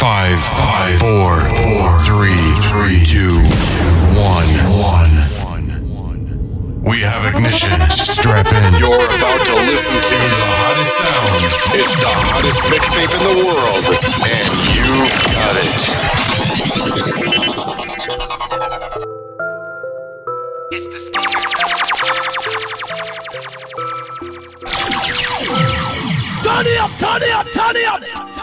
Five, five, four, four, three, three, two, one, one. We have ignition. Strap in. You're about to listen to the hottest sounds. It's the hottest mixtape in the world, and you've got it. It's the Turn it up, turn it up, turn it up.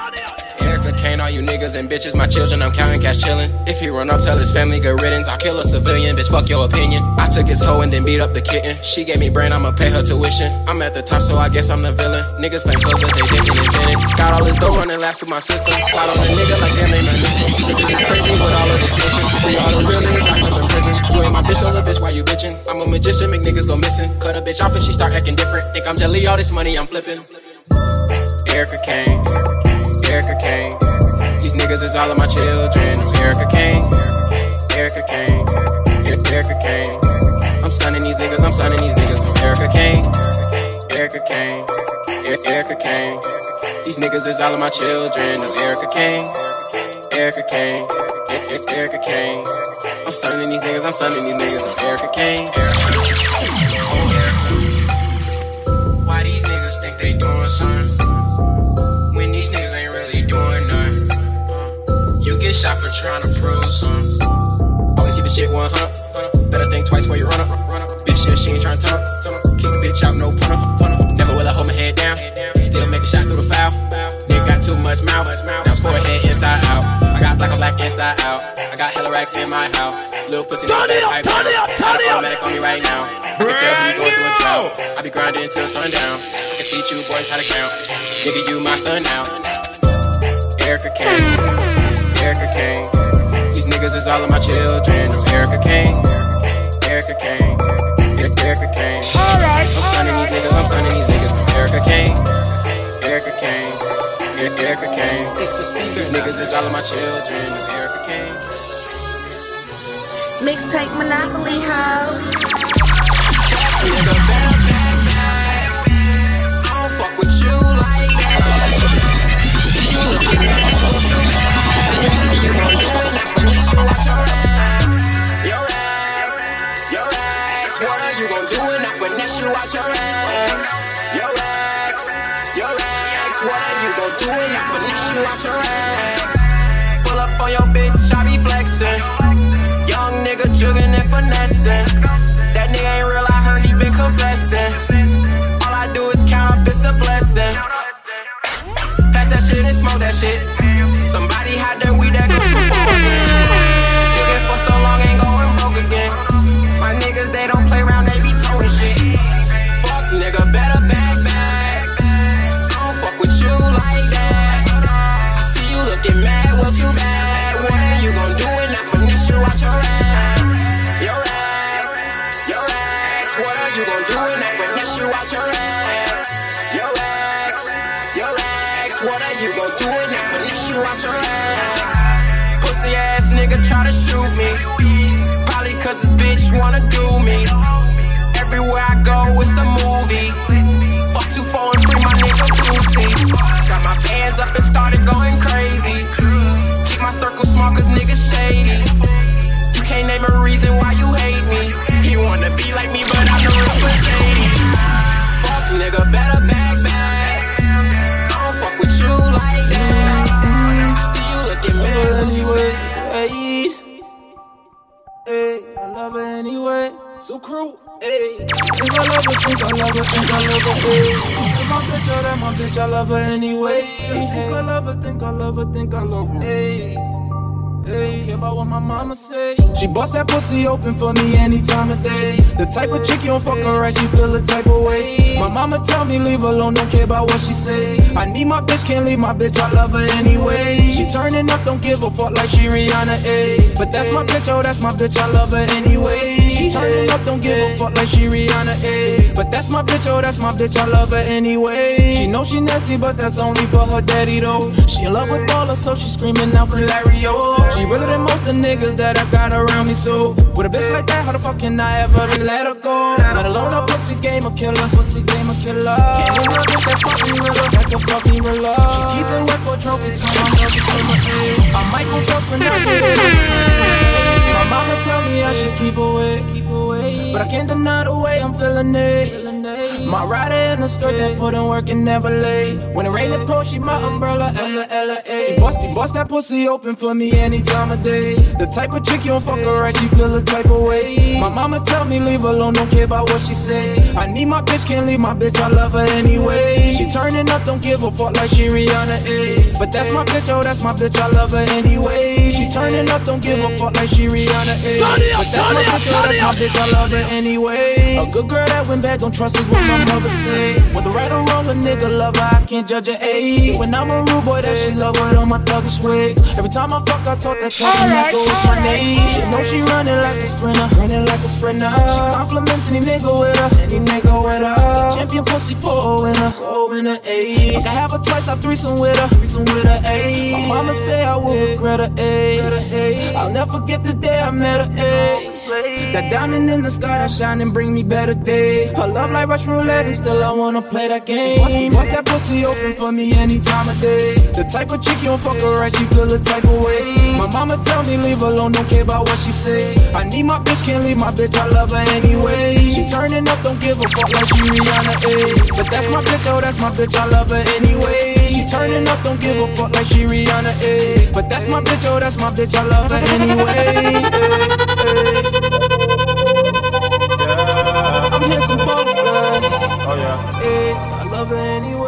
Erica all you niggas and bitches, my children, I'm counting cash chillin'. If he run up, tell his family good riddance. I'll kill a civilian, bitch, fuck your opinion. I took his hoe and then beat up the kitten. She gave me brain, I'ma pay her tuition. I'm at the top, so I guess I'm the villain. Niggas claim clothes, but they didn't invent it. Got all this dough running laps through my system. Cloud on a nigga like damn, ain't nothing missing. It's crazy with all of this snitching. Free all the real niggas up in prison. You ain't my bitch, other bitch, why you bitching? I'm a magician, make niggas go missing. Cut a bitch off and she start acting different. Think I'm jelly, all this money I'm flipping. Erica Kane, Erica Kane. These niggas is all of my children. I'm Erica Kane, Erica Kane, E- Erica Kane. I'm sunning these niggas, I'm sunning these niggas. I'm Erica Kane, Erica Kane, E- Erica Kane. These niggas is all of my children. I'm Erica Kane, Erica Kane, E- E- Erica Kane. I'm sunning these niggas, I'm sunning these niggas. I'm Erica Kane. Oh. Why these niggas think they doing something? Shot for trying to prove something. Always keep the shit 100. uh, Better think twice before you run up. Run up. Bitch shit, she ain't trying to turn up. Up. Kick a bitch out, no punter. punter. Never will I hold my head down. Still make a shot through the foul. Nigga got too much mouth. It's forehead inside out. I got black on black inside out. I got hella racks in my house. Little pussy Turn it up, turn it up, Got turn a it up. automatic on me right now. I can tell you going through a drought. I be grinding until sundown. I can teach you boys how to count. Nigga, you my son now. Erica Kane, Erica Kane. These niggas is all of my children. I'm Erica Kane, Erica Kane, Erica Kane. Alright. I'm sunning these niggas, I'm sunning these niggas. I'm Erica Kane, Erica Kane, Erica Kane. These niggas is all of my children. I'm Erica Kane. Mixtape Monopoly Ho. Nigga, better back back. I don't fuck with you like that. Your. Your. What are you gon' do it, not finesse you out your ass? Your ass, your ass. What are you gon' do it, not finesse you out your ass? Pull up on your bitch, I be flexing. Young nigga jugging and finessing. That nigga ain't real, I heard he been confessing. All I do is count up, it's a blessing. Pass that shit and smoke that shit. Somebody had that weed that goes for again. My niggas, they don't play around, they be toting shit. Fuck nigga, better back back. I don't fuck with you like that. I see you looking mad, what you mad? What are you gon' do it? Not finesse you out your ass. Your ass, your ass. What are you gon' do it? Not finesse you out your ass. Your ass, your ass. What are you gon' do it? Not finesse you out your ass. Pussy ass nigga try to shoot me. Cause this bitch wanna do me. Everywhere I go, it's a movie. Fuck two, four, and three, my nigga Lucy. Got my bands up and started going crazy. Keep my circle small cause niggas shady. You can't name a reason why you hate me. You wanna be like me, but I'm the real Shady. Fuck nigga, better back back. I don't fuck with you like that. Love her anyway. So crew. Hey. Think I love her, think I love her, think I love her. If my bitch, oh, that my bitch, I love her anyway. Think I love her, think I love her, think I love her. Hey. Hey, care about what my mama say. She bust that pussy open for me any time of day. The type of chick you don't fuck her right, she feel the type of way. My mama tell me leave alone, don't care about what she say. I need my bitch, can't leave my bitch, I love her anyway. She turning up, don't give a fuck like she Rihanna, A. But that's my bitch, oh that's my bitch, I love her anyway. She turning up, don't give a fuck like she Rihanna, A. But that's my bitch, oh that's my bitch, I love her anyway. She know she nasty, but that's only for her daddy though. She in love with baller, so she screaming out for Larry, oh. She realer than most of the niggas that I got around me. So with a bitch like that, how the fuck can I ever let her go? Let alone a pussy game a killer, pussy game a killer. Can't do nothing that fucking real, that can fucking real love. She keep it wet for trophies, so I'm my head. I might go fuck when I get. Mama tell me I should keep away, keep away. But I can't deny the way I'm feeling it. My rider in a skirt that put in work and never late. When it rain, it pour, she my umbrella, Ella, Ella, A. She bust, she bust that pussy open for me any time of day. The type of chick you don't fuck her right, she feel the type of way. My mama tell me leave alone, don't care about what she say. I need my bitch, can't leave my bitch, I love her anyway. She turning up, don't give a fuck like she Rihanna, A. But that's my bitch, oh, that's my bitch, I love her anyway. She turning up, don't give a fuck like she Rihanna, A. But that's my bitch, oh, that's my bitch, I love her anyway. A good girl that went bad, don't trust is what my mother say. Whether right or wrong, a nigga love her, I can't judge her age. When I'm a rude boy, that she love it on my thuggish ways. Every time I fuck, I talk that talk, and that's what's my name. She know she running like a sprinter, running like a sprinter. She compliments any nigga with her, any nigga with her. Champion pussy for a winner, for a winner, ayy. I have her twice, I threesome with her, threesome with her, ayy. My mama say I will regret her, ayy. I'll never forget the day I met her, ayy. That diamond in the sky that shine and bring me better days. Her love like Russian roulette and still I wanna play that game. Bust that pussy open for me any time of day. The type of chick you don't fuck her right, she feel the type of way. My mama tell me leave alone, don't care about what she say. I need my bitch, can't leave my bitch, I love her anyway. She turning up, don't give a fuck like she Rihanna, A. But that's my bitch, oh that's my bitch, I love her anyway. She turning up, don't give a fuck like she Rihanna, A. But that's my bitch, oh that's my bitch, I love her anyway. Yeah, I'm here some both, Oh yeah. Hey, I love her anyway.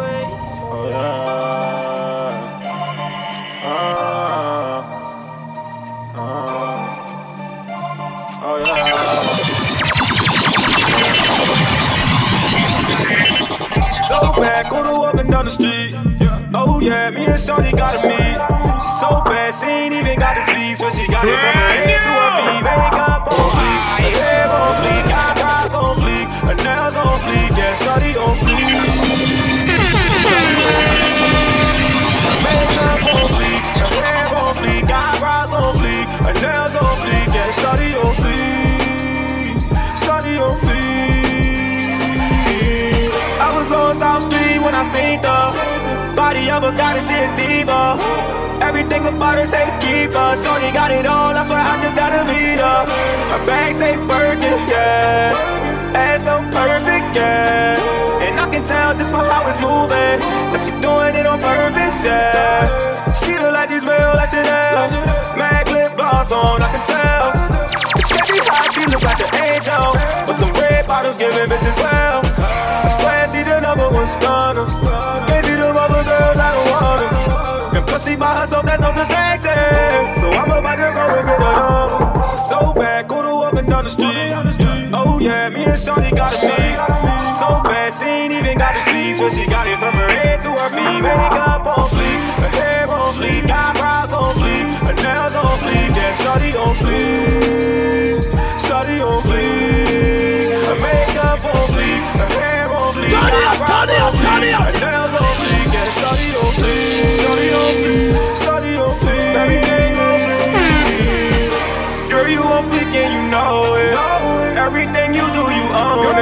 Oh, so bad, go to walking down the street. Oh yeah, me and Shorty got to meet. She's so bad, she ain't even got the speed, so she got it from her head to her feet. Makeup on fleek, her hair on fleek, eyebrows on fleek, her nails on fleek, yeah, Shorty on fleek. Makeup on fleek, her hair on fleek, eyebrows on fleek, her nails on fleek, yeah, Shorty on fleek, Shorty on fleek. I was on South Street when I seen the Body of a goddess, she a diva. Everything about her say keep her. Shorty got it all, that's why I just gotta meet her. Her bag say Birkin, yeah. Ass so perfect, yeah. And I can tell just by how it's moving that she doing it on purpose, yeah. She look like she's real like Chanel. Mag lip gloss on, I can tell. Sketchy how she look like an angel, but the red bottoms giving bitches well. I swear she the number one stunner. Can't see the other girls I don't want her. And plus she by herself, there's no distraction. So I'm about to go and get her. She's so bad, go to walking down the street. Oh yeah, me and Shawty got a meet. She's so bad, she ain't even got the sleeves, but she got it from her head to her feet. Makeup on fleek, her hair on fleek, eyebrows on fleek,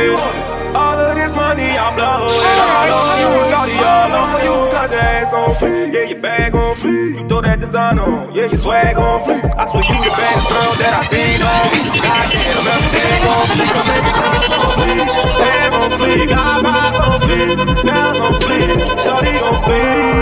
it. All of this money, I blow it. All on you, shawty, all on you, cause your ass on fleek. Yeah, your bag on fleek. You throw that design on. Yeah, your swag on fleek. I swear you the baddest girl that I seen week. Goddamn, everything on fleek. I make it up on fleek. Hair on fleek, eyebrows on fleek. Nails on fleek. Shawty on fleek.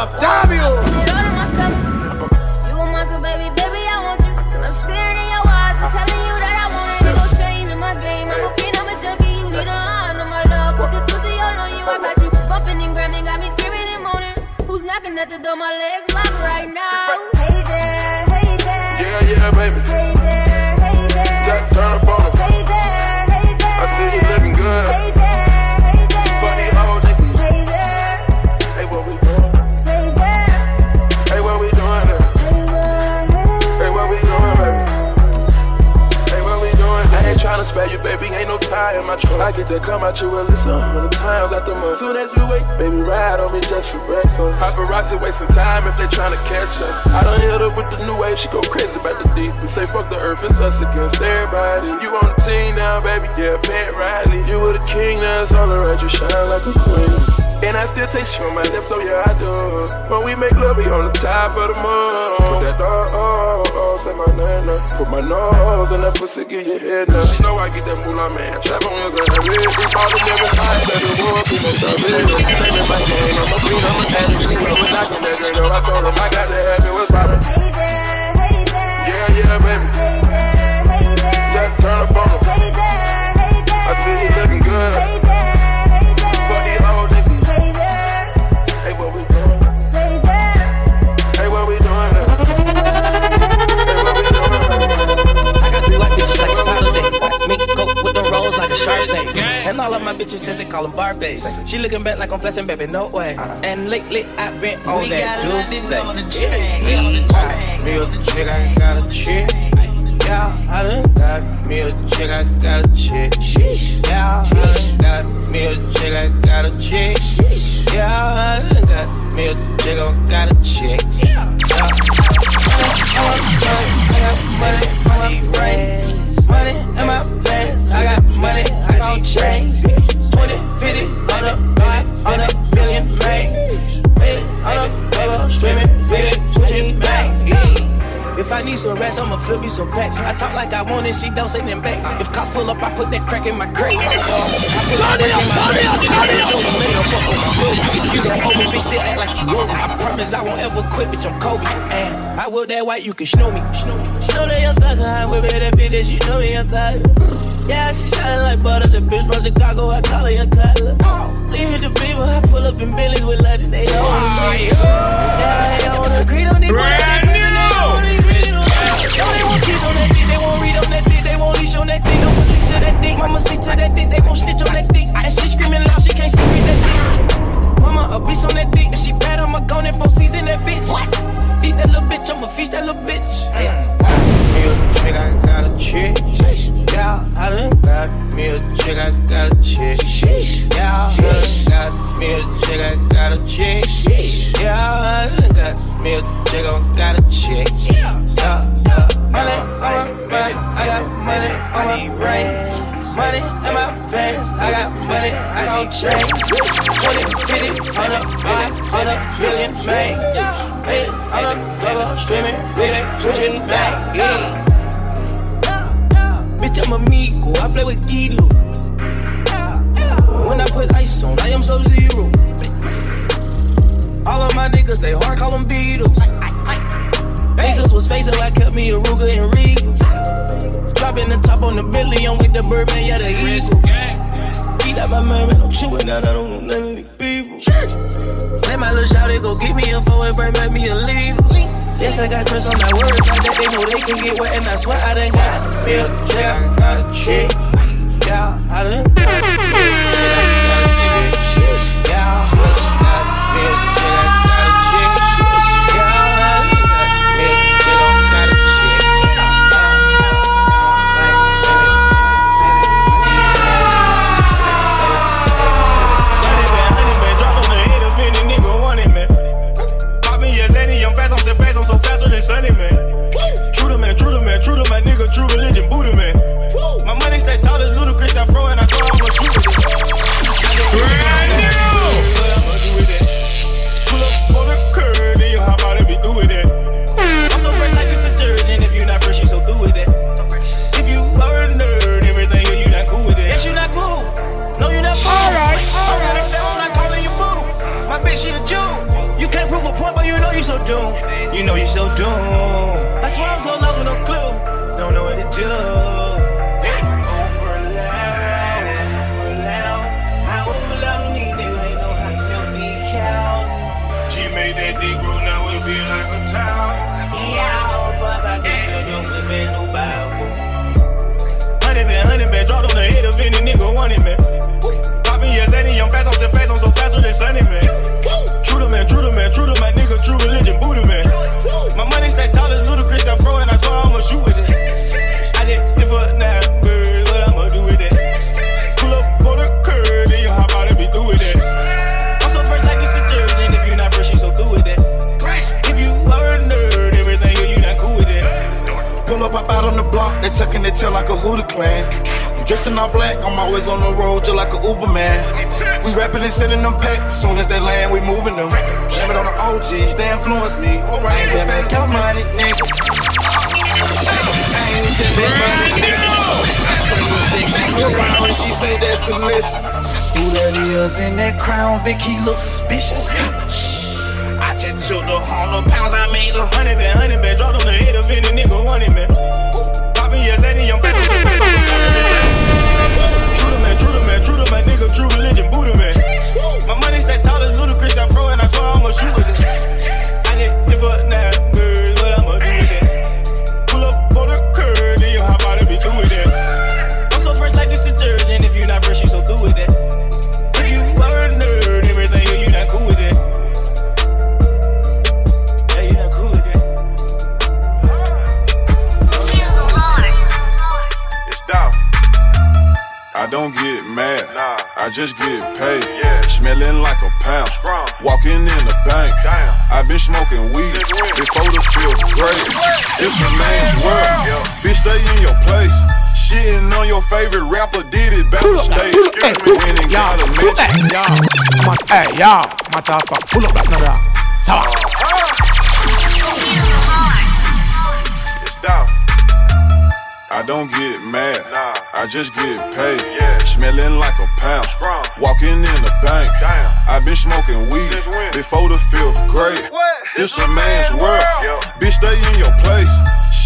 Up. Damn you. You a monster, baby, baby, I want you. I'm staring in your eyes and telling you that I want it. Ain't no shame in my game. I'm a fiend, I'm a junkie. You need a line on my love. Put this pussy all on you. I got you bumping and grinding, got me screaming and moaning. Who's knocking at the door? My legs locked right now. Hey there, hey there. Yeah, yeah, baby. Hey In my trunk. I get to come out you at least a hundred times out the month. Soon as you wake, baby, ride on me just for breakfast. Paparazzi wasting time if they tryna catch us. I done hit her with the new wave, she go crazy about the deep. We say fuck the earth, it's us against everybody. You on the team now, baby, yeah, Pat Riley. You were the king, now it's all around you, shine like a queen. And I still taste you on my lips, oh yeah, I do. When we make love, we on the top of the moon. Put that oh, oh, oh, say my name now. Put my nose in that pussy, get your head now. She know I get that moolah, man. Trap on I real. We ball in every side, let it war, be no trouble. Name in my game, I'm a queen, I'm a addict. You know, we're knocking that girl, though. I told him I got to have it, what's poppin'? Hey there, hey there. Yeah, yeah, baby. Hey there, hey there. Just turn up on them. Hey there, hey there. I see you looking good. Rolls like a shark day. And all of my bitches since they call them Barbies. She looking back like I'm flexing, baby, no way. And lately I've been on that juice. Me a chick, I got a chick. Yeah, I done got me a chick, I got a chick. Yeah, I done got me a chick, I got a chick. Yeah, I done got me a chick, I got a chick. Yeah. I got money, money, raise. Money in my pants. I got money, Gon' change. 20, 50, 100, 500 million, man. On a paper, streaming, reading, switching back. If I need some rest, I'ma flip me some packs. I talk like I want it, she don't say them back. If cops pull up, I put that crack in my crate. Uh, I put that work in my crate. Show them they don't fuck on my. If you don't owe me, bitch, still act like you me. I promise I won't ever quit, bitch, I'm Kobe. And I whip that white, you can snow me. Snow that young thugger, I whip it, that bitch, you know me, young thugger. Yeah, she shining like butter. The bitch from Chicago, I call her young Cutler. Leave it to people, I pull up in Billy's with London, they own me. Yeah, I don't agree on it, but I depend on it, I wanna read on. Don't they want cheese on that dick, they won't read on that dick, they won't leash on that dick, don't police to that dick. Mama see to that dick, they won't snitch on that dick. And she screaming loud, she can't see me that dick. Mama a beast on that dick, and she bad, I'ma go in four season that bitch. Eat that little bitch, I'ma feast that little bitch. Mm. Me a chick, I got a chick. Yeah, I done got me a chick, I got a chick. Yeah, I done got me a chick, I got a chick. Yeah, I done got me a chick, I got a chick. Yeah, yeah. Money on my back, I got money on my brain. Money in my pants, I got money, I gon' change. 20, 50, 100, 500 million, man. Hey, I'm a double streaming, really switching back. Yeah. Bitch, I'm amigo, I play with Kilo. When I put ice on, I am sub zero. All of my niggas, they hard, call them Beatles. Niggas was facing like kept me a Ruger and Regal. Dropping the top on the Billy, I'm with the Birdman, yeah, the Eagle. Eat out my man, I'm chewing out, I don't know none of these people. Let my little shawty go get me a phone and bring me a lead. Yes, I got trust on my words, like that they know they can get wet, and I swear I done got me a got a check. Yeah, I done got a check, got so doomed. You know you're so doomed. That's why I'm so lost with no clue. Don't know what to do. Over loud, over loud. How over loud on these niggas know how to milk these. She made that dick grow, now it be like a town. Yeah, but I can feel them me, no Bible. Honey man, honey man, dropped on the head of any nigga wanted man. Poppin' yes, any young fast, I'm so fast, I'm so faster than Sunny man. True to man, true to man, true to my nigga, true religion, Buddha man. My money stack tall as Ludacris, I'm throwing, I saw I'ma shoot with it. I just live up now, bird, what I'ma do with it? Pull up on the curb, then you hop out and be through with it. I'm so fresh like this detergent, if you not fresh, you so through with it. If you are a nerd, everything you not cool with it. Pull up, pop out on the block, they tucking their tail like a Hooter clan. I'm dressed in all black, I'm always on the road just like a Uber man. We rapping and sending them packs, soon as they land, we moving them. Shame it on the OGs, they influence me. Alright, just make your money, nigga. I ain't just make money, nigga. Around when she say that's delicious. Who that is in that crown, Vic, he look suspicious. I just took the hundred pounds I made a Honey man, honey man, dropped on the head of any nigga wanted man. Poppin' yes, any young fat, nigga, true religion, Buddha man. My money stack tall as Ludacris, I'm throwing, I saw I'ma shoot with it. Smoking weed before the feels great. It's a man's world, bitch. Stay in your place. Shitting on your favorite rapper, did it it got a mention. Y'all, hey, y'all, motherfucker, pull up that number. Sawa. It's down. I don't get mad, nah. I just get paid. Yeah. Smelling like a pound, Strong. walking in the bank. Damn. I've been smoking weed before the fifth grade. What? This a man's world, Yo. bitch. Stay in your place.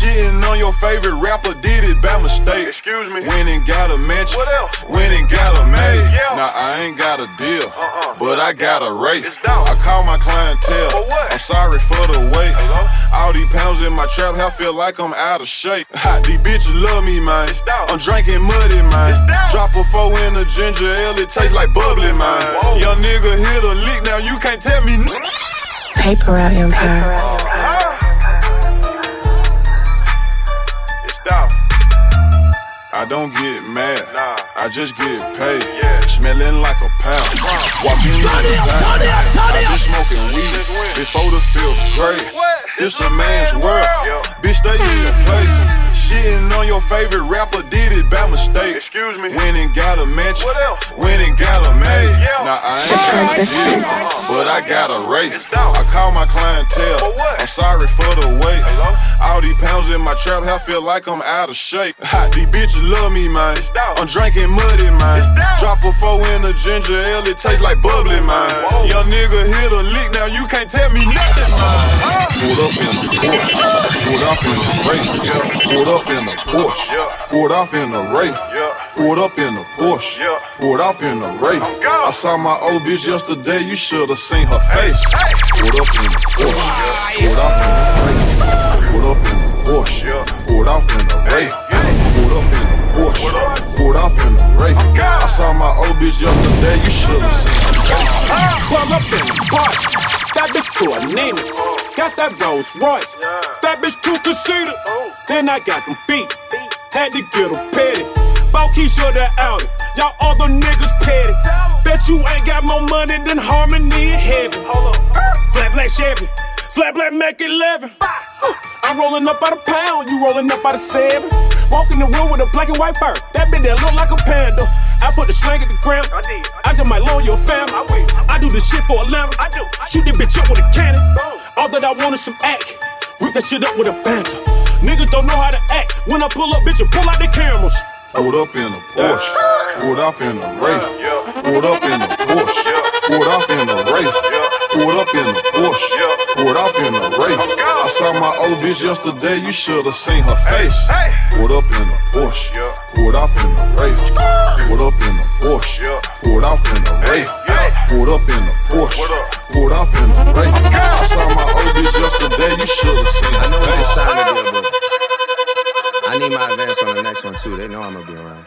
Shitting on your favorite rapper, did it by mistake. Excuse me. Went and got a mention. What else? Went and got a made. Yeah. Now I ain't got a deal, uh-uh. but I got a rate. I call my clientele. For what? I'm sorry for the wait. Hello? All these pounds in my trap, I feel like I'm out of shape. Ha, these bitches love me, man. I'm drinking muddy, man. Drop a four in a ginger ale, it tastes like bubbly, man. Whoa. Young nigga hit a leak, now you can't tell me. n- Paper out empire. It's I don't get mad. I just get paid. Smelling like a pound, walking in the bank. I've been smoking weed before the fifth grade. This a man's world, bitch. Stay in your place. Shitting on your favorite rapper, did it by mistake. Excuse me. Went and got a mention. What else? Went and got a made. Now I ain't got a deal, but I got a rate. I call my clientele. I'm sorry for the wait. All these pounds in my trap, I feel like I'm out of shape. Ha, these bitches love me, man. I'm drinking muddy, man. Drop a four in a ginger ale, it tastes like bubbly, man. Young nigga hit a leak, now you can't tell me nothing, man. Pulled up in the Porsche, pulled off in the Wraith, pulled up in the Porsche, pulled off in the Wraith, pulled up in the Porsche, pulled off in the Wraith. I saw my old bitch yesterday, you should have seen her face. Pulled up in the Porsche, pulled off in the Wraith, pulled up in the Porsche, pulled off in the Wraith, pulled up in the Porsche, pulled off in the Wraith. I saw my old bitch yesterday, you should have seen her face. Pull up in the party. That bitch to a Nina. Got that Rolls Royce. That bitch too conceited. Then I got them feet. Had to get them petty. Bought Keisha the Audi. Y'all other niggas petty. Bet you ain't got more money than Harmony in heaven. Flat black Chevy. Flat black Mac 11. I'm rolling up by the pound, you rolling up by the seven. Walk in the room with a black and white fur. That bitch that look like a panda. I put the slang at the ground. I just might loan your family. I do this shit for a lamb. I do. Shoot that bitch up with a cannon. All that I want is some act. Whip that shit up with a phantom. Niggas don't know how to act. When I pull up, bitch, you pull out the cameras. Pulled up in a Porsche, pulled off in a Wraith, pulled up in a Porsche, pulled off in a Wraith, pulled up in a Porsche, pulled off in a Wraith. I saw my old bitch yesterday, you should've seen her face. Pulled up in a Porsche, pulled off in a Wraith. Pulled up in a Porsche, pulled off in a Wraith. Pulled up in a Porsche, pulled off in a Wraith. I saw my old bitch yesterday, you should've seen I know her what you face. signed to do, but I need my advance on the next one too. They know I'm gonna be around.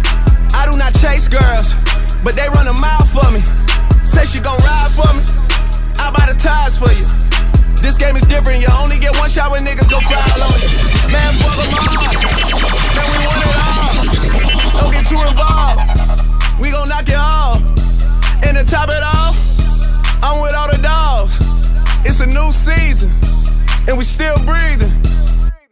I do not chase girls, but they run a mile for me. Say she gon' ride for me. I buy the tires for you. This game is different. You only get one shot when niggas go foul on you. Man, fuck 'em all. Man, we want it all. Don't get too involved. We gon' knock it off. And to top it off, I'm with all the dogs. It's a new season, and we still breathing.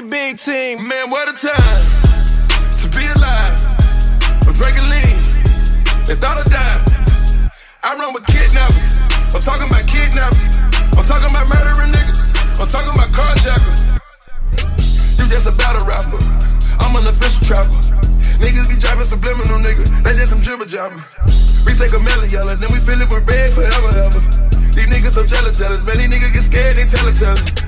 really big team. Man, what a time to be alive. I'm drinking lean. They thought I'd die. I run with kidnappers. I'm talking about kidnappers. I'm talking about murdering niggas. I'm talking about carjackers. You just a battle rapper. I'm an official trapper. Niggas be driving subliminal nigga. They just some jibber jabber. We take a melon yellow, then we fill it with red forever, ever. These niggas so jealous, jealous. Man, these niggas get scared, they tell it, tell it.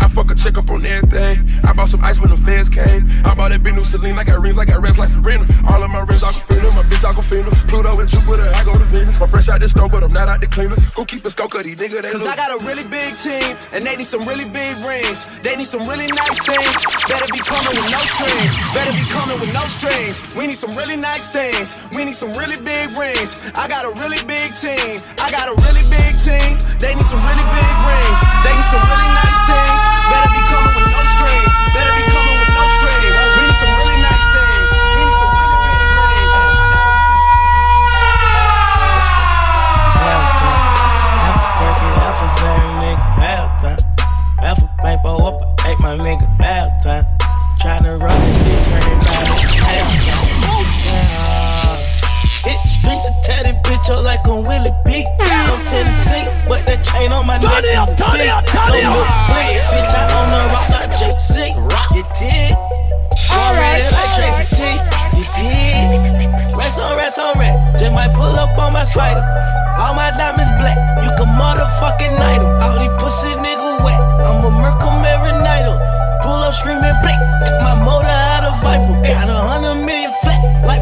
I fuck a check up on everything. I bought some ice when the feds came. I bought that big new Celine. I got rings, I got rings like Serena. All of my rings, Aquafina. My bitch, Aquafina. Pluto and Jupiter, I go to Venus. I'm fresh out the stove, but I'm not out the cleaners. Who keep a skull these nigga? They Cause lose. I got a really big team, and they need some really big rings. They need some really nice things. Better be coming with no strings. Better be coming with no strings. We need some really nice things. We need some really big rings. I got a really big team. I got a really big team. They need some really big rings. They need some really nice things. Better be coming with no strings. Better be coming with no strings. We need some really nice things. It a nigga, half time. Half a paper up, ate my nigga, time. Tryna it down, half time. The streets tear that bitch up like on Willie B. chain on my neck is a turn it tick. up, turn it No up. look blick, bitch, I own the rock like JC. You did. Already like Tracy T. You did. Rest on rest on rest. Just might pull up on my slider. All my diamonds black. You can motherfucking night 'em. All these pussy nigga wet. I'ma murk 'em every night. 'em. Pull up screaming black. Got my motor out of Viper. Got a hundred million flat. Like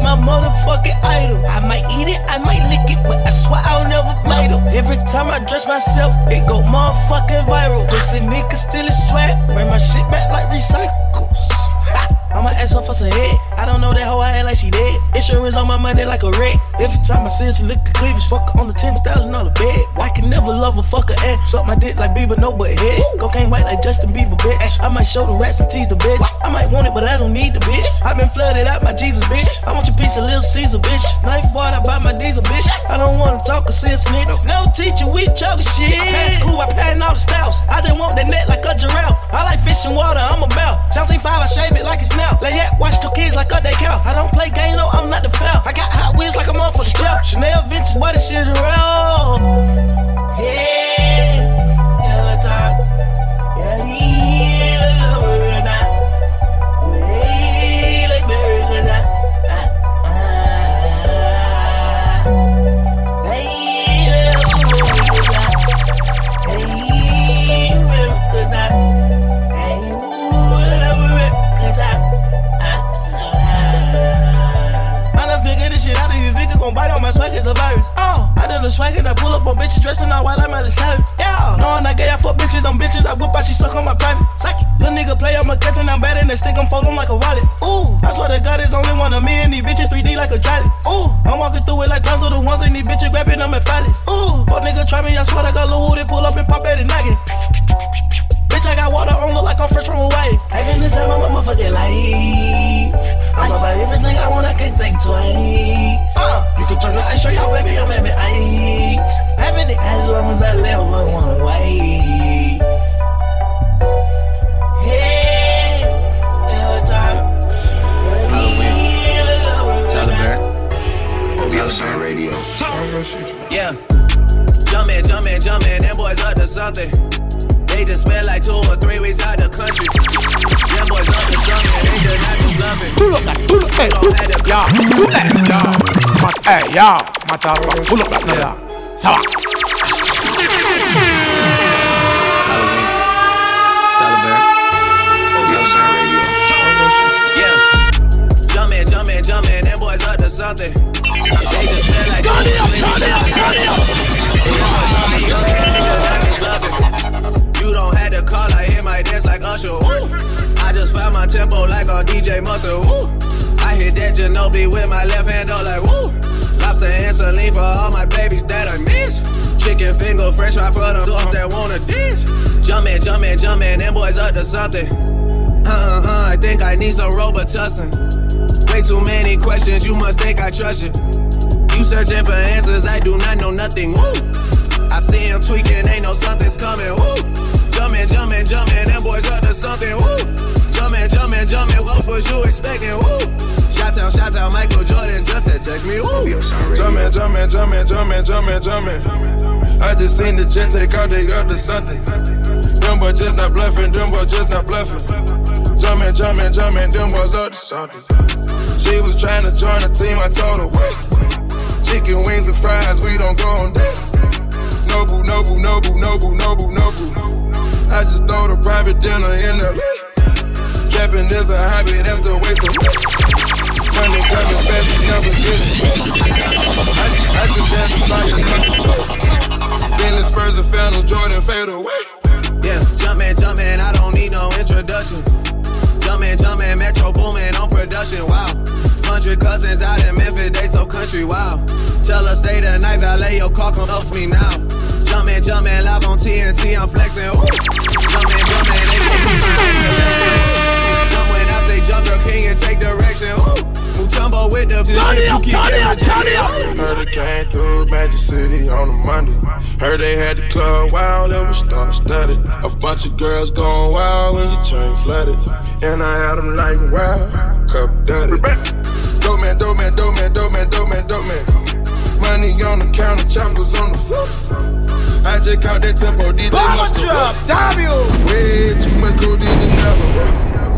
my motherfucking idol. I might eat it, I might lick it, but I swear I'll never bite it. Every time I dress myself, it go motherfucking viral. Pussy nigga still is swag. Bring my shit back like recycles. I'ma ask her for some head. I don't know that hoe I had like she dead. Insurance on my money like a wreck. Every time I see her, she look at cleavage. Fuck her on the ten thousand dollar bed. I can never love a fucker ass. Suck my dick like Bieber, no but head. Cocaine white like Justin Bieber, bitch. I might show the rats and tease the bitch. I might want it, but I don't need the bitch. i been flooded out my Jesus, bitch. I want your piece of Little Caesar, bitch. Knife board, I buy my diesel, bitch. I don't wanna talk or see a snitch. No teacher, we talking shit. I passed school, I passing all the styles. I just want that net like a giraffe. I like fish and water, I'm a mouth. 17.5, I shave it like it's now. Like yeah, watch the kids like a they cow. I don't play games, no, I'm not the foul. I got hot wheels like I'm a motherfucker strap. Chanel vintage, boy, this shit real. Yeah, hey, yeah, motherfucker, pull up that, no, yeah. Sawa. Jumpin', jumpin', jumpin', them boys up to something. They just spent like two or three weeks out the country. You don't have to call, I hit my dance like Usher. Ooh. I just found my tempo like on DJ Mustard. Ooh. I hit that Ginobili with my left hand, though, like woo. Lobster and saline for all my babies that I miss. Chicken finger, fresh right for them that wanna dance. Jumpin', jumpin', jumpin', them boys up to something. Uh uh uh, I think I need some Robitussin. Way too many questions, you must think I trust you. You searching for answers, I do not know nothing. Woo. I see him tweaking, ain't no something's coming. Woo. Jumpin', jumpin', jumpin', them boys up to something. Woo. Jumpin', jumpin', jumpin', what was you expecting? Woo. Shout out, shout out, Michael Jordan just said text me. Woo. Jumpin', jumpin', jumpin', jumpin', jumpin', jumpin'. I just seen the jet take out, they up to something. Them boys just not bluffing, them boys just not bluffing. Jumpin', jumpin', jumpin', them boys up to something. She was trying to join the team, I told her wait. Chicken wings and fries, we don't go on dates. Noble, noble, noble, noble, noble, noble. I just throw the private dinner in the Trapping is a hobby, that's the way for me. Money coming you never get it. I, I just had to buy another. Then the Spurs and Phantom Jordan fade away. Yeah, jumpin', jumpin', I don't need no introduction. Jumpin', jumpin', Metro boomin' on production, wow. Hundred cousins out in Memphis, they so country, wow. Tell us stay the night, valet your car, come off me now. Jumpin', jumpin', live on TNT, I'm flexin', ooh. Jumpin', jumpin', they gon' put my. Jump when I say jump, girl, king and take direction, ooh. Mutombo with the Turn it you keep turn it getting up, turn it rejected. Heard it came through Magic City on a Monday. Heard they had the club wild, it was star studded. A bunch of girls going wild when your chain flooded. And I had them like wow, cup dirty. Dope man, dope man, dope man, dope man, dope man, dope man. Money on the counter, choppers on the floor. I just caught that tempo, DJ Bomber must drop, W. Way too much codeine in never.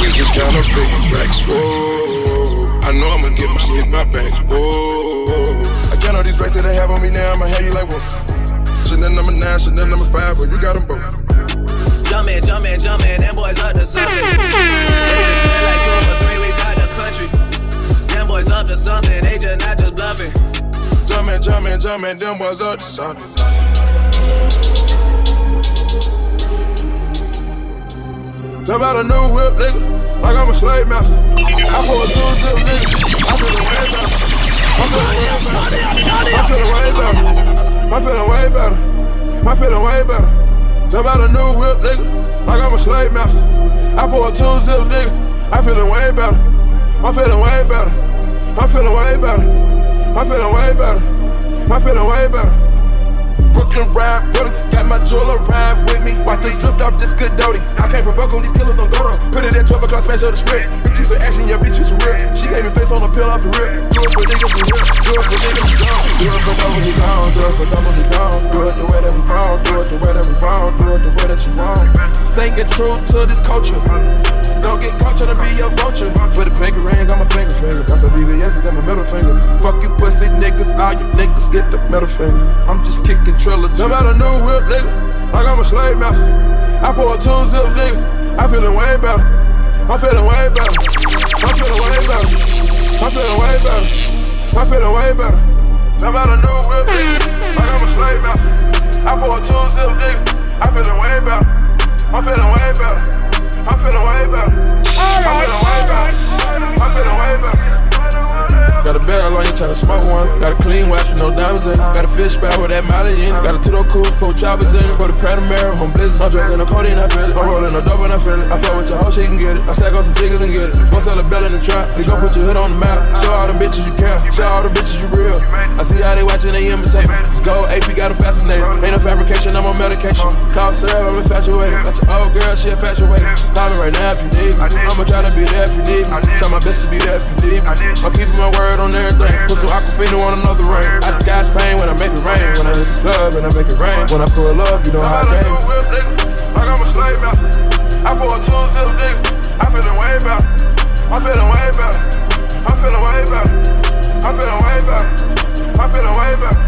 We just count up big racks, whoa. I know I'ma get my shit in my back, whoa. I count all these racks that they have on me now, I'ma have you like, whoa. Chanel number nine, Chanel number five, but you got them both. Jumpin', jumpin', jumpin', them boys up to something. They just spent like two or three weeks out the country. Them boys up to something, they just not just bluffing. Jumpin', jumpin', jumpin', them boys up to something. Jump out a new whip, nigga, like I'm a slave master. I pull a two zip, nigga. I feel way better. I'm feeling way better. I'm feeling way better. I'm feeling way better. Jump out a new whip, nigga, like I'm a slave master. I pull a two zip, nigga. I'm feeling way better. I'm feeling way better. I'm feeling way better. I'm feeling way better. I'm feeling way better. Brooklyn rap brothers, got my jeweler ride with me. Watch this drift off this good doty. I can't provoke on these killers on Godo. Put it at 12 o'clock, smash up the script. Bitch, you some action, yeah, bitch, you some real. She gave me face on the pill off the real. Do it for niggas for real. Do it for niggas for gone. Do it for double, he gone. Do it for double, he gone. Do it the way that we born. Do it the way that we born. Do it the way that you want. Staying true to this culture. Don't get caught trying to be a vulture. Put a pinky ring on my pinky finger. Got some BBS's in my middle finger. Fuck you pussy niggas, all you niggas get the middle finger. I'm just kicking trilogy. Out a new whip, nigga. Like I'm a slave master. I pull a two zip, nigga. I'm feeling way better. I'm feeling way better. I'm feeling way better. I'm feeling way better. I'm feeling way better. Out a new whip, like I'm a slave now. I pour two zip nigga, I feelin' way better. I'm feelin' way better. I'm feelin' tryna smoke one. Got a clean watch with no diamonds in. Got a fish spout with that mileage in. Got a two-door coupe, four choppers in. Put a Panamera on blizzard. I'm drinking a codeine, I feel it. I'm rolling a dope and I feel it. I fuck with your hoe, she can get it. I sack on some chickens and get it. Go sell a bell in the trap. We gon' put your hood on the map. Show all them bitches you care. Show all them bitches you real. I see how they watching, they imitate me. Let's go, AP got them fascinated. Ain't no fabrication, I'm on medication. Call syrup, I'm infatuated. Got your old girl, she infatuated. Call me right now if you need me. I'ma try to be there if you need me. Try my best to be there if you need me. I'm keeping my word on everything. Put some aquafina on another ring. I disguise pain when I make it rain. When I hit the club and I make it rain. When I pull up, you know how I came. Like I'm a slave now. I pour two zip nigga, I feelin' way better. I'm feelin' way better. I'm feelin' way better. I'm feelin' way better. I'm feelin' way better.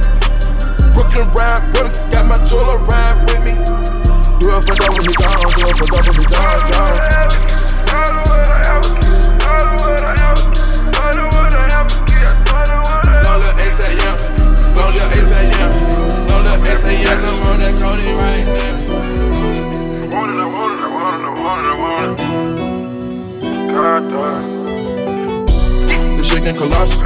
Brooklyn ride with got my jeweler ride with me. Do it for double, he gone. Do it for double, he gone, gone. Let Ace say yeah. Come on, that codeine right now. I want it, I want it, I want it, I want it, I want it. God damn. The chicken colossal.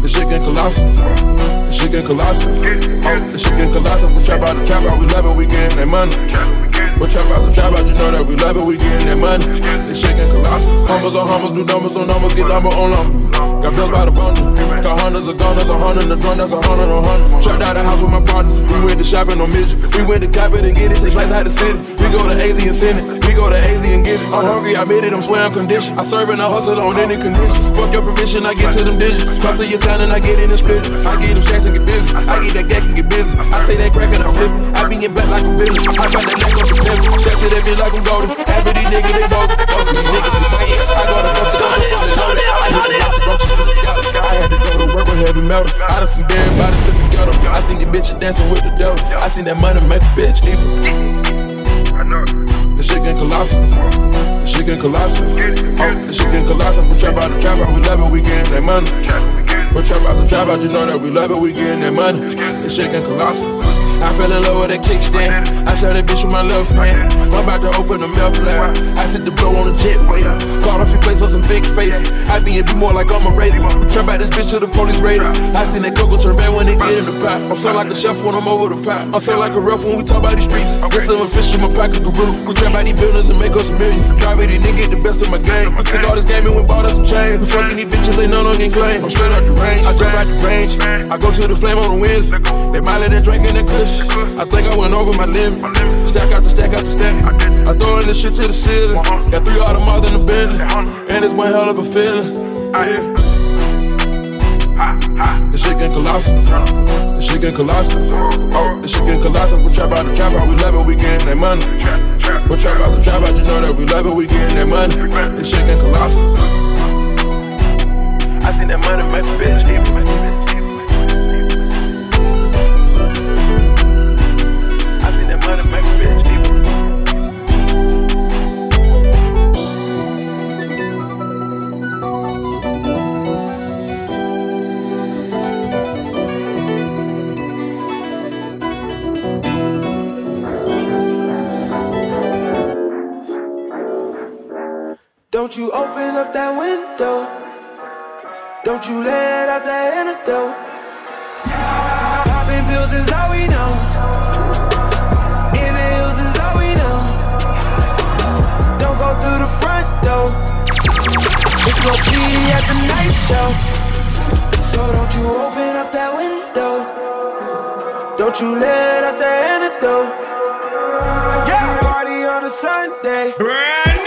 The chicken colossal. The chicken colossal. Oh, the chicken colossal. We trap out the trap out, we love it, we getting that money. We trap out the trap out, you know that we love it, we getting that money. The chicken colossal. Humbles on humbles, new numbers on numbers, get number on number. Got bills by the bundle. Got hundreds of gunners, a hundred the drum, that's a hundred on hundred. Trapped out the house with my partners. We went to shopping on midget. We went to Capit and get it, take flights out the city. Go to AZ and send it. We go to AZ and get it. I'm hungry, I made it, I'm swearing condition. I serve and I hustle on any condition. Fuck your permission, I get to them digits. Come to your town and I get in the split. I get them shacks and get busy. I get that gack and get busy. I take that crack and I flip it. I be in back like a villain. I got that neck on some pimp. Step to that bitch like I'm golden. Half of these niggas, they. Most of these niggas, they. I go to fuck the I the the had to go to work with heavy metal. I done seen everybody the ghetto. I seen the bitches dancing with the devil. I seen that money make a bitch evil. The shit getting colossal. The shit getting colossal. Oh, the shit getting colossal. We trap out the trap out, we love it, we getting that money. We trap out the trap out, you know that we love it, we getting that money. The shit getting colossal. I fell in love with that kickstand. I shot that bitch with my left hand. I'm about to open the mouth flap. I sit the blow on the jetway. Caught off your place on some big faces. I be and be more like I'm a raider. Trap out this bitch to the police raider. I seen that cocoa turn back when they get in the pot. I'm sound like a chef when I'm over the pot. I'm sound like a rough when we talk about these streets. Get some fish in my pocket, guru. We trap out these buildings and make us a million. Drive it, nigga, the best of my game. I took all this game and went bought us some chains. Fucking these bitches, ain't none on can claim. I'm straight out the range. I jump out the range. I go to the flame on the winds. They might let drink in the kush. I think I went over my limit. Stack out the stack out the stack. I throw in the shit to the ceiling. Got three Audemars in the Bentley. And it's one hell of a feeling. Yeah. The shit getting colossal. The shit getting colossal. The shit getting colossal. We trap out the trap out, we love it, we getting that money. We trap out the trap out, you know that we love it, we getting that money. The shit getting colossal. I seen that money make a bitch evil. Don't you open up that window. Don't you let out that antidote. Popping pills is all we know. Inhales is all we know. Don't go through the front door. It's gonna be at the night show. So don't you open up that window. Don't you let out that antidote. Yeah, party on a Sunday. Brand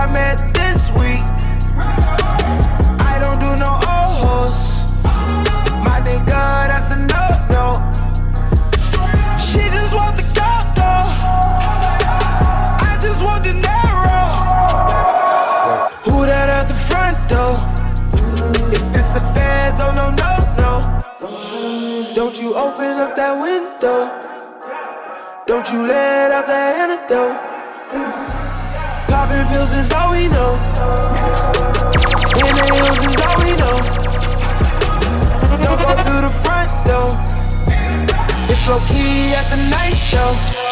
I met this week. I don't do no old hoes. My nigga, that's a no no. She just want the gold though. I just want the narrow. Who that at the front door? If it's the feds, oh no no no. Don't you open up that window. Don't you let out that antidote. Popping pills is all we know. Inhales is all we know. Don't go through the front door. It's low key at the night show.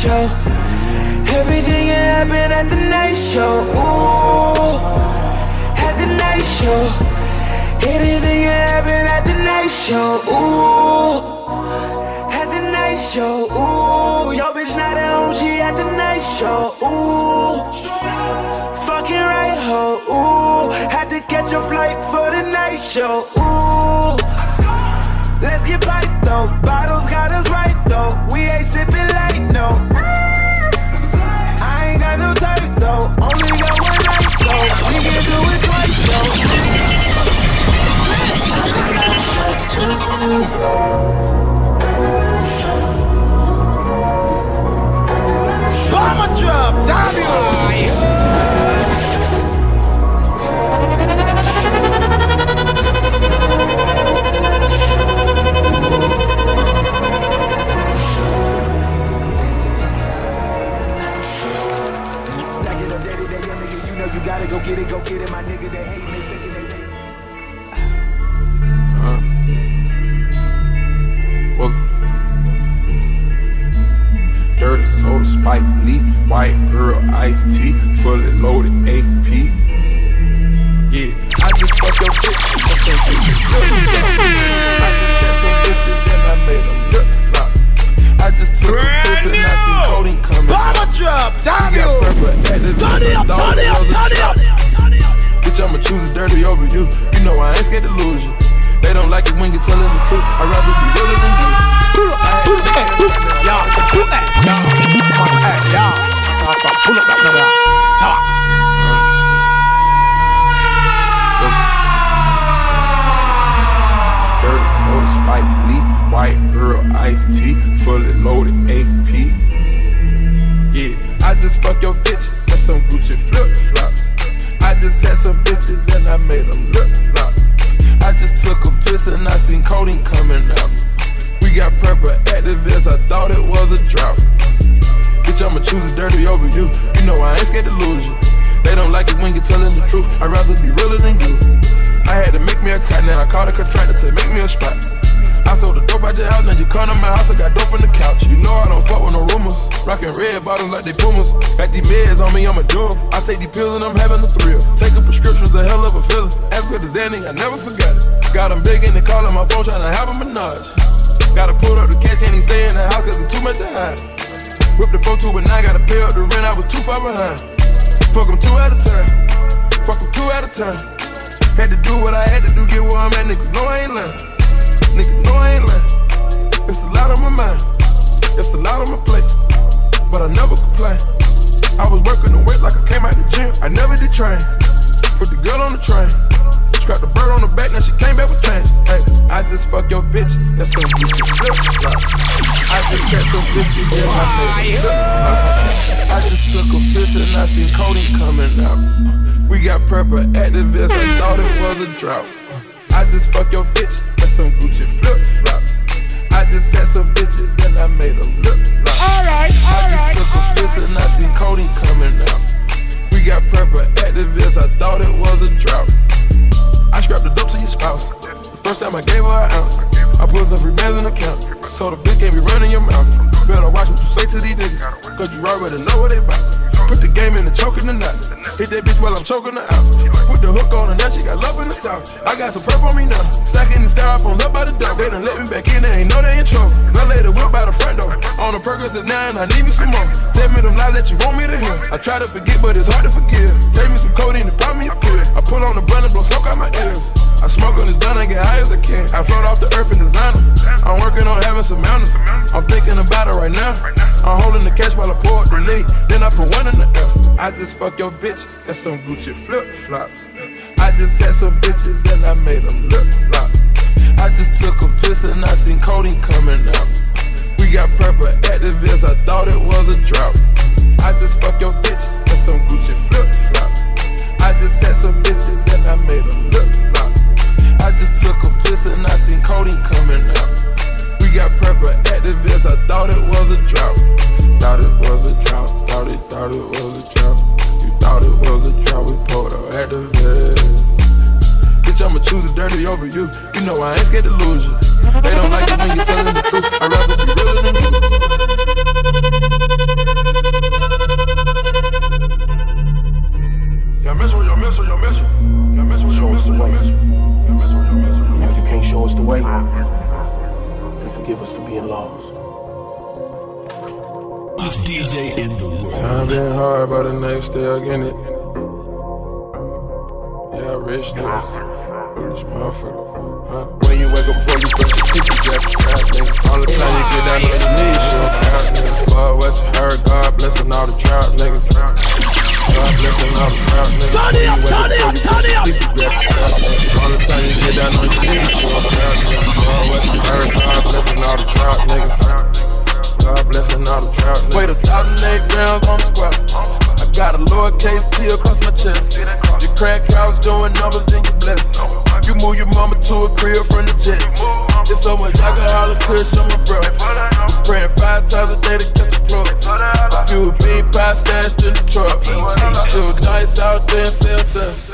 Show. Everything can happen at the night show. Ooh, at the night show. Anything can happen at the night show. Ooh, at the night show. Ooh, your bitch not at home, she at the night show. Ooh, fucking right ho. Ooh, had to catch a flight for the night show. Ooh, let's get back though. Bottles got us right though. We ain't sipping light no. I ain't got no type though. Only got one though. We can do it twice though. Drop, get it, go get it, my nigga, that hate me, they uh, Was dirty soda, Spike Lee, white girl, iced tea, fully loaded AP. Yeah, I just fucked your bitch. Just took a piss and I seen codeine coming. Bomber drop, damn You you. got pepper active, Turn it up, turn it up, turn it up. Bitch, I'ma choose dirty over you. You know I ain't scared to lose you. They don't like it when you're telling the truth. I'd rather be realer than you. Pull up, pull up, pull up, y'all, pull up, y'all, hey, y'all. Pull up, back now, Sawa. Dirty soda, Spike Lee, white girl, iced tea, fully loaded AP. Yeah, I just fuck your bitch, that's some Gucci flip flops. I just had some bitches and I made them lip lock. I just took a piss and I seen codeine coming out. We got purple Actavis, I thought it was a drought. Bitch, I'ma choose it dirty over you. You know I ain't scared to lose you. They don't like it when you're telling the truth. I'd rather be realer than you. I had to make me a cut, now I called a contractor to make me a spot. I sold the dope out your house, now you come to my house, I got dope on the couch. You know I don't fuck with no rumors. Rockin' red bottoms like they pumas. Got these meds on me, I'ma do 'em. I take these pills and I'm having a thrill. Taking prescriptions, a hell of a feeling. As good as any, I never forgot it. Got 'em big and they calling my phone, tryna have a menage. Gotta pull up the cash, can't even stay in the house cause it's too much to hide. Whip the 4 but now I gotta pay up the rent, I was too far behind. Fuck 'em two at a time. Fuck 'em two at a time. Had to do what I had to do, get where I'm at. Niggas know I ain't lying. Niggas know I ain't lying. It's a lot on my mind. It's a lot on my plate. But I never complain. I was working the weight like I came out the gym. I never did train. Put the girl on the train. Scrap the bird on the back, now she came back with change. Hey, I just fuck your bitch. That's some bitches flip. I just had some bitches in my face. I just took a piss and I seen codeine coming out. We got prepper Actavis, I thought it was a drought. I just fuck your bitch. Some Gucci flip flops. I just had some bitches and I made them look like. Alright, I just took a piss and I seen codeine coming out. We got purple Actavis, I thought it was a drought. I scrapped the dope to your spouse. The first time I gave her an ounce. I put some free bands in the account. Told her bitch can't be running your mouth. Better watch what you say to these niggas. Cause you already know what they bout. Put the game in the choking the knot. Hit that bitch while I'm choking her out. Put the hook on her, now she got love in the south. I got some purple on me now. Stacking the styrofoams up by the door. They done let me back in, they ain't know they in trouble. I laid the whip by the front door. On the Percocet now and I need me some more. Tell me them lies that you want me to hear. I try to forget, but it's hard to forgive. Take me some codeine and pop me a pill. I pull on the blunt and blow smoke out my ears. I smoke on this blunt and get high as I can. I float off the earth and designer. I'm working on having some mountains. I'm thinking about it right now. I'm holding the cash while I pour the lead. Then I put one in the air. I just fuck your bitch and some Gucci flip flops. I just had some bitches and I made them look flop. I just took a piss and I seen codeine coming out. We got purple Actavis, I thought it was a drought. I just fuck your bitch and some Gucci flip flops. I just had some bitches and I made them look flop. I just took a piss and I seen codeine coming out. We got purple Actavis, I thought it was a drought. Thought it was a drought, thought it, thought it was a drought. You thought it was a drought, we pulled up Actavis. Bitch, I'ma choose the dirty over you. You know I ain't scared to lose you. They don't like it when you telling the truth. I'd rather be realer than you. Way, then forgive us for being lost. This DJ in the world. Time been hard, but the next still getting it. Yeah, rich niggas. Rich motherfucker. Huh? When you wake up before you brush your teeth, you grab trap, nigga. All the time you get down on your knees, you don't count, nigga. Fuck what you heard, God blessing all the trap niggas. Turn it up, turn it up, turn it up. You. All the time you get on your you you heard, God. God a thousand eight grams on the square. I got a lowercase T across my chest. Your crack house doing numbers, then you bless. You move your mama to a crib from the jets. It's so much alcohol and kush on my. We praying five times a day to plug. A few bean pie stashed in the truck. Shoot dice out there and sell dust.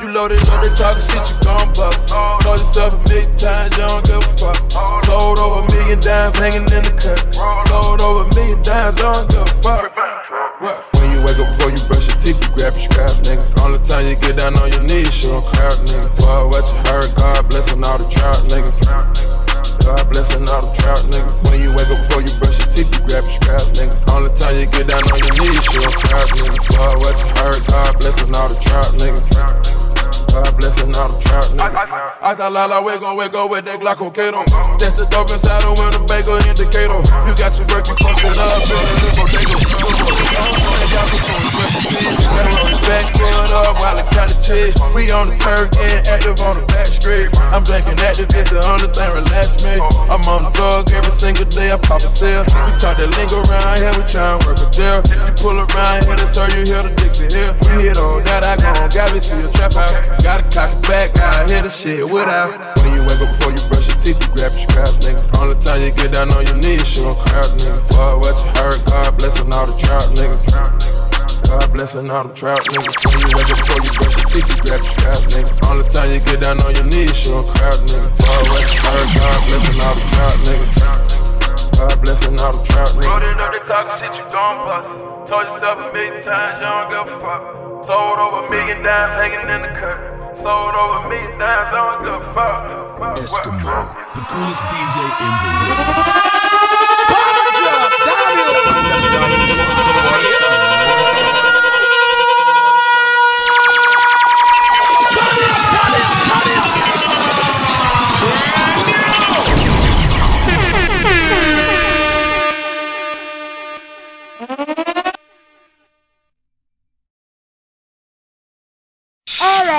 You loaded up, they talking shit, you gon' bust. Told yourself a million times, you don't give a fuck. Sold over a million dimes hanging in the cut. Sold over a million dimes, don't give a fuck. When you wake up before you brush your teeth, you grab your scrap, nigga. All the time you get down on your knees, you don't crowd, nigga. Fuck what you heard, God blessing all the trout, niggas. God blessing all the trout, niggas. When you wake up before you brush your teeth, you grab your scrap, nigga. The time you get down on your knees, you don't crowd, nigga. Fuck what you heard, God blessing all the trout, niggas. God blessing all the trout, niggas. I thought Lala, we gon' wake up with that Glockocato. That's the dope inside of when the bagel indicator. You got your work, you posted up bodega. Back going up while We on the turf, getting active on the back street. I'm drinking active, it's the only thing relax me. I'm on the drug every single day, I pop a cell. We talk that lingo around here, we try and work a deal. You pull around here, that's all you hear the Dixie Hill. We hit on that, I go on, got me see a trap out. Gotta cock it back, I hit the shit without. When you wake up before you brush your teeth, you grab your scrap, nigga. All the time you get down on your knees, you don't crowd, nigga. Fuck what you heard, God blessing all the trout, niggas. God blessing all the trout, niggas. When you wake up before you brush your teeth, you grab your scrap, nigga. All the time you get down on your knees, you don't crowd, nigga. Fuck what you heard, God blessing all the trout, niggas. God blessing all the trout, niggas. Loaded up, they talking shit, you gon' bust. Told yourself a million times, you don't give a fuck. Sold over a million dimes hanging in the cut. Sold over a million dimes, I don't give a fuck. Eskimo, the coolest DJ in the world.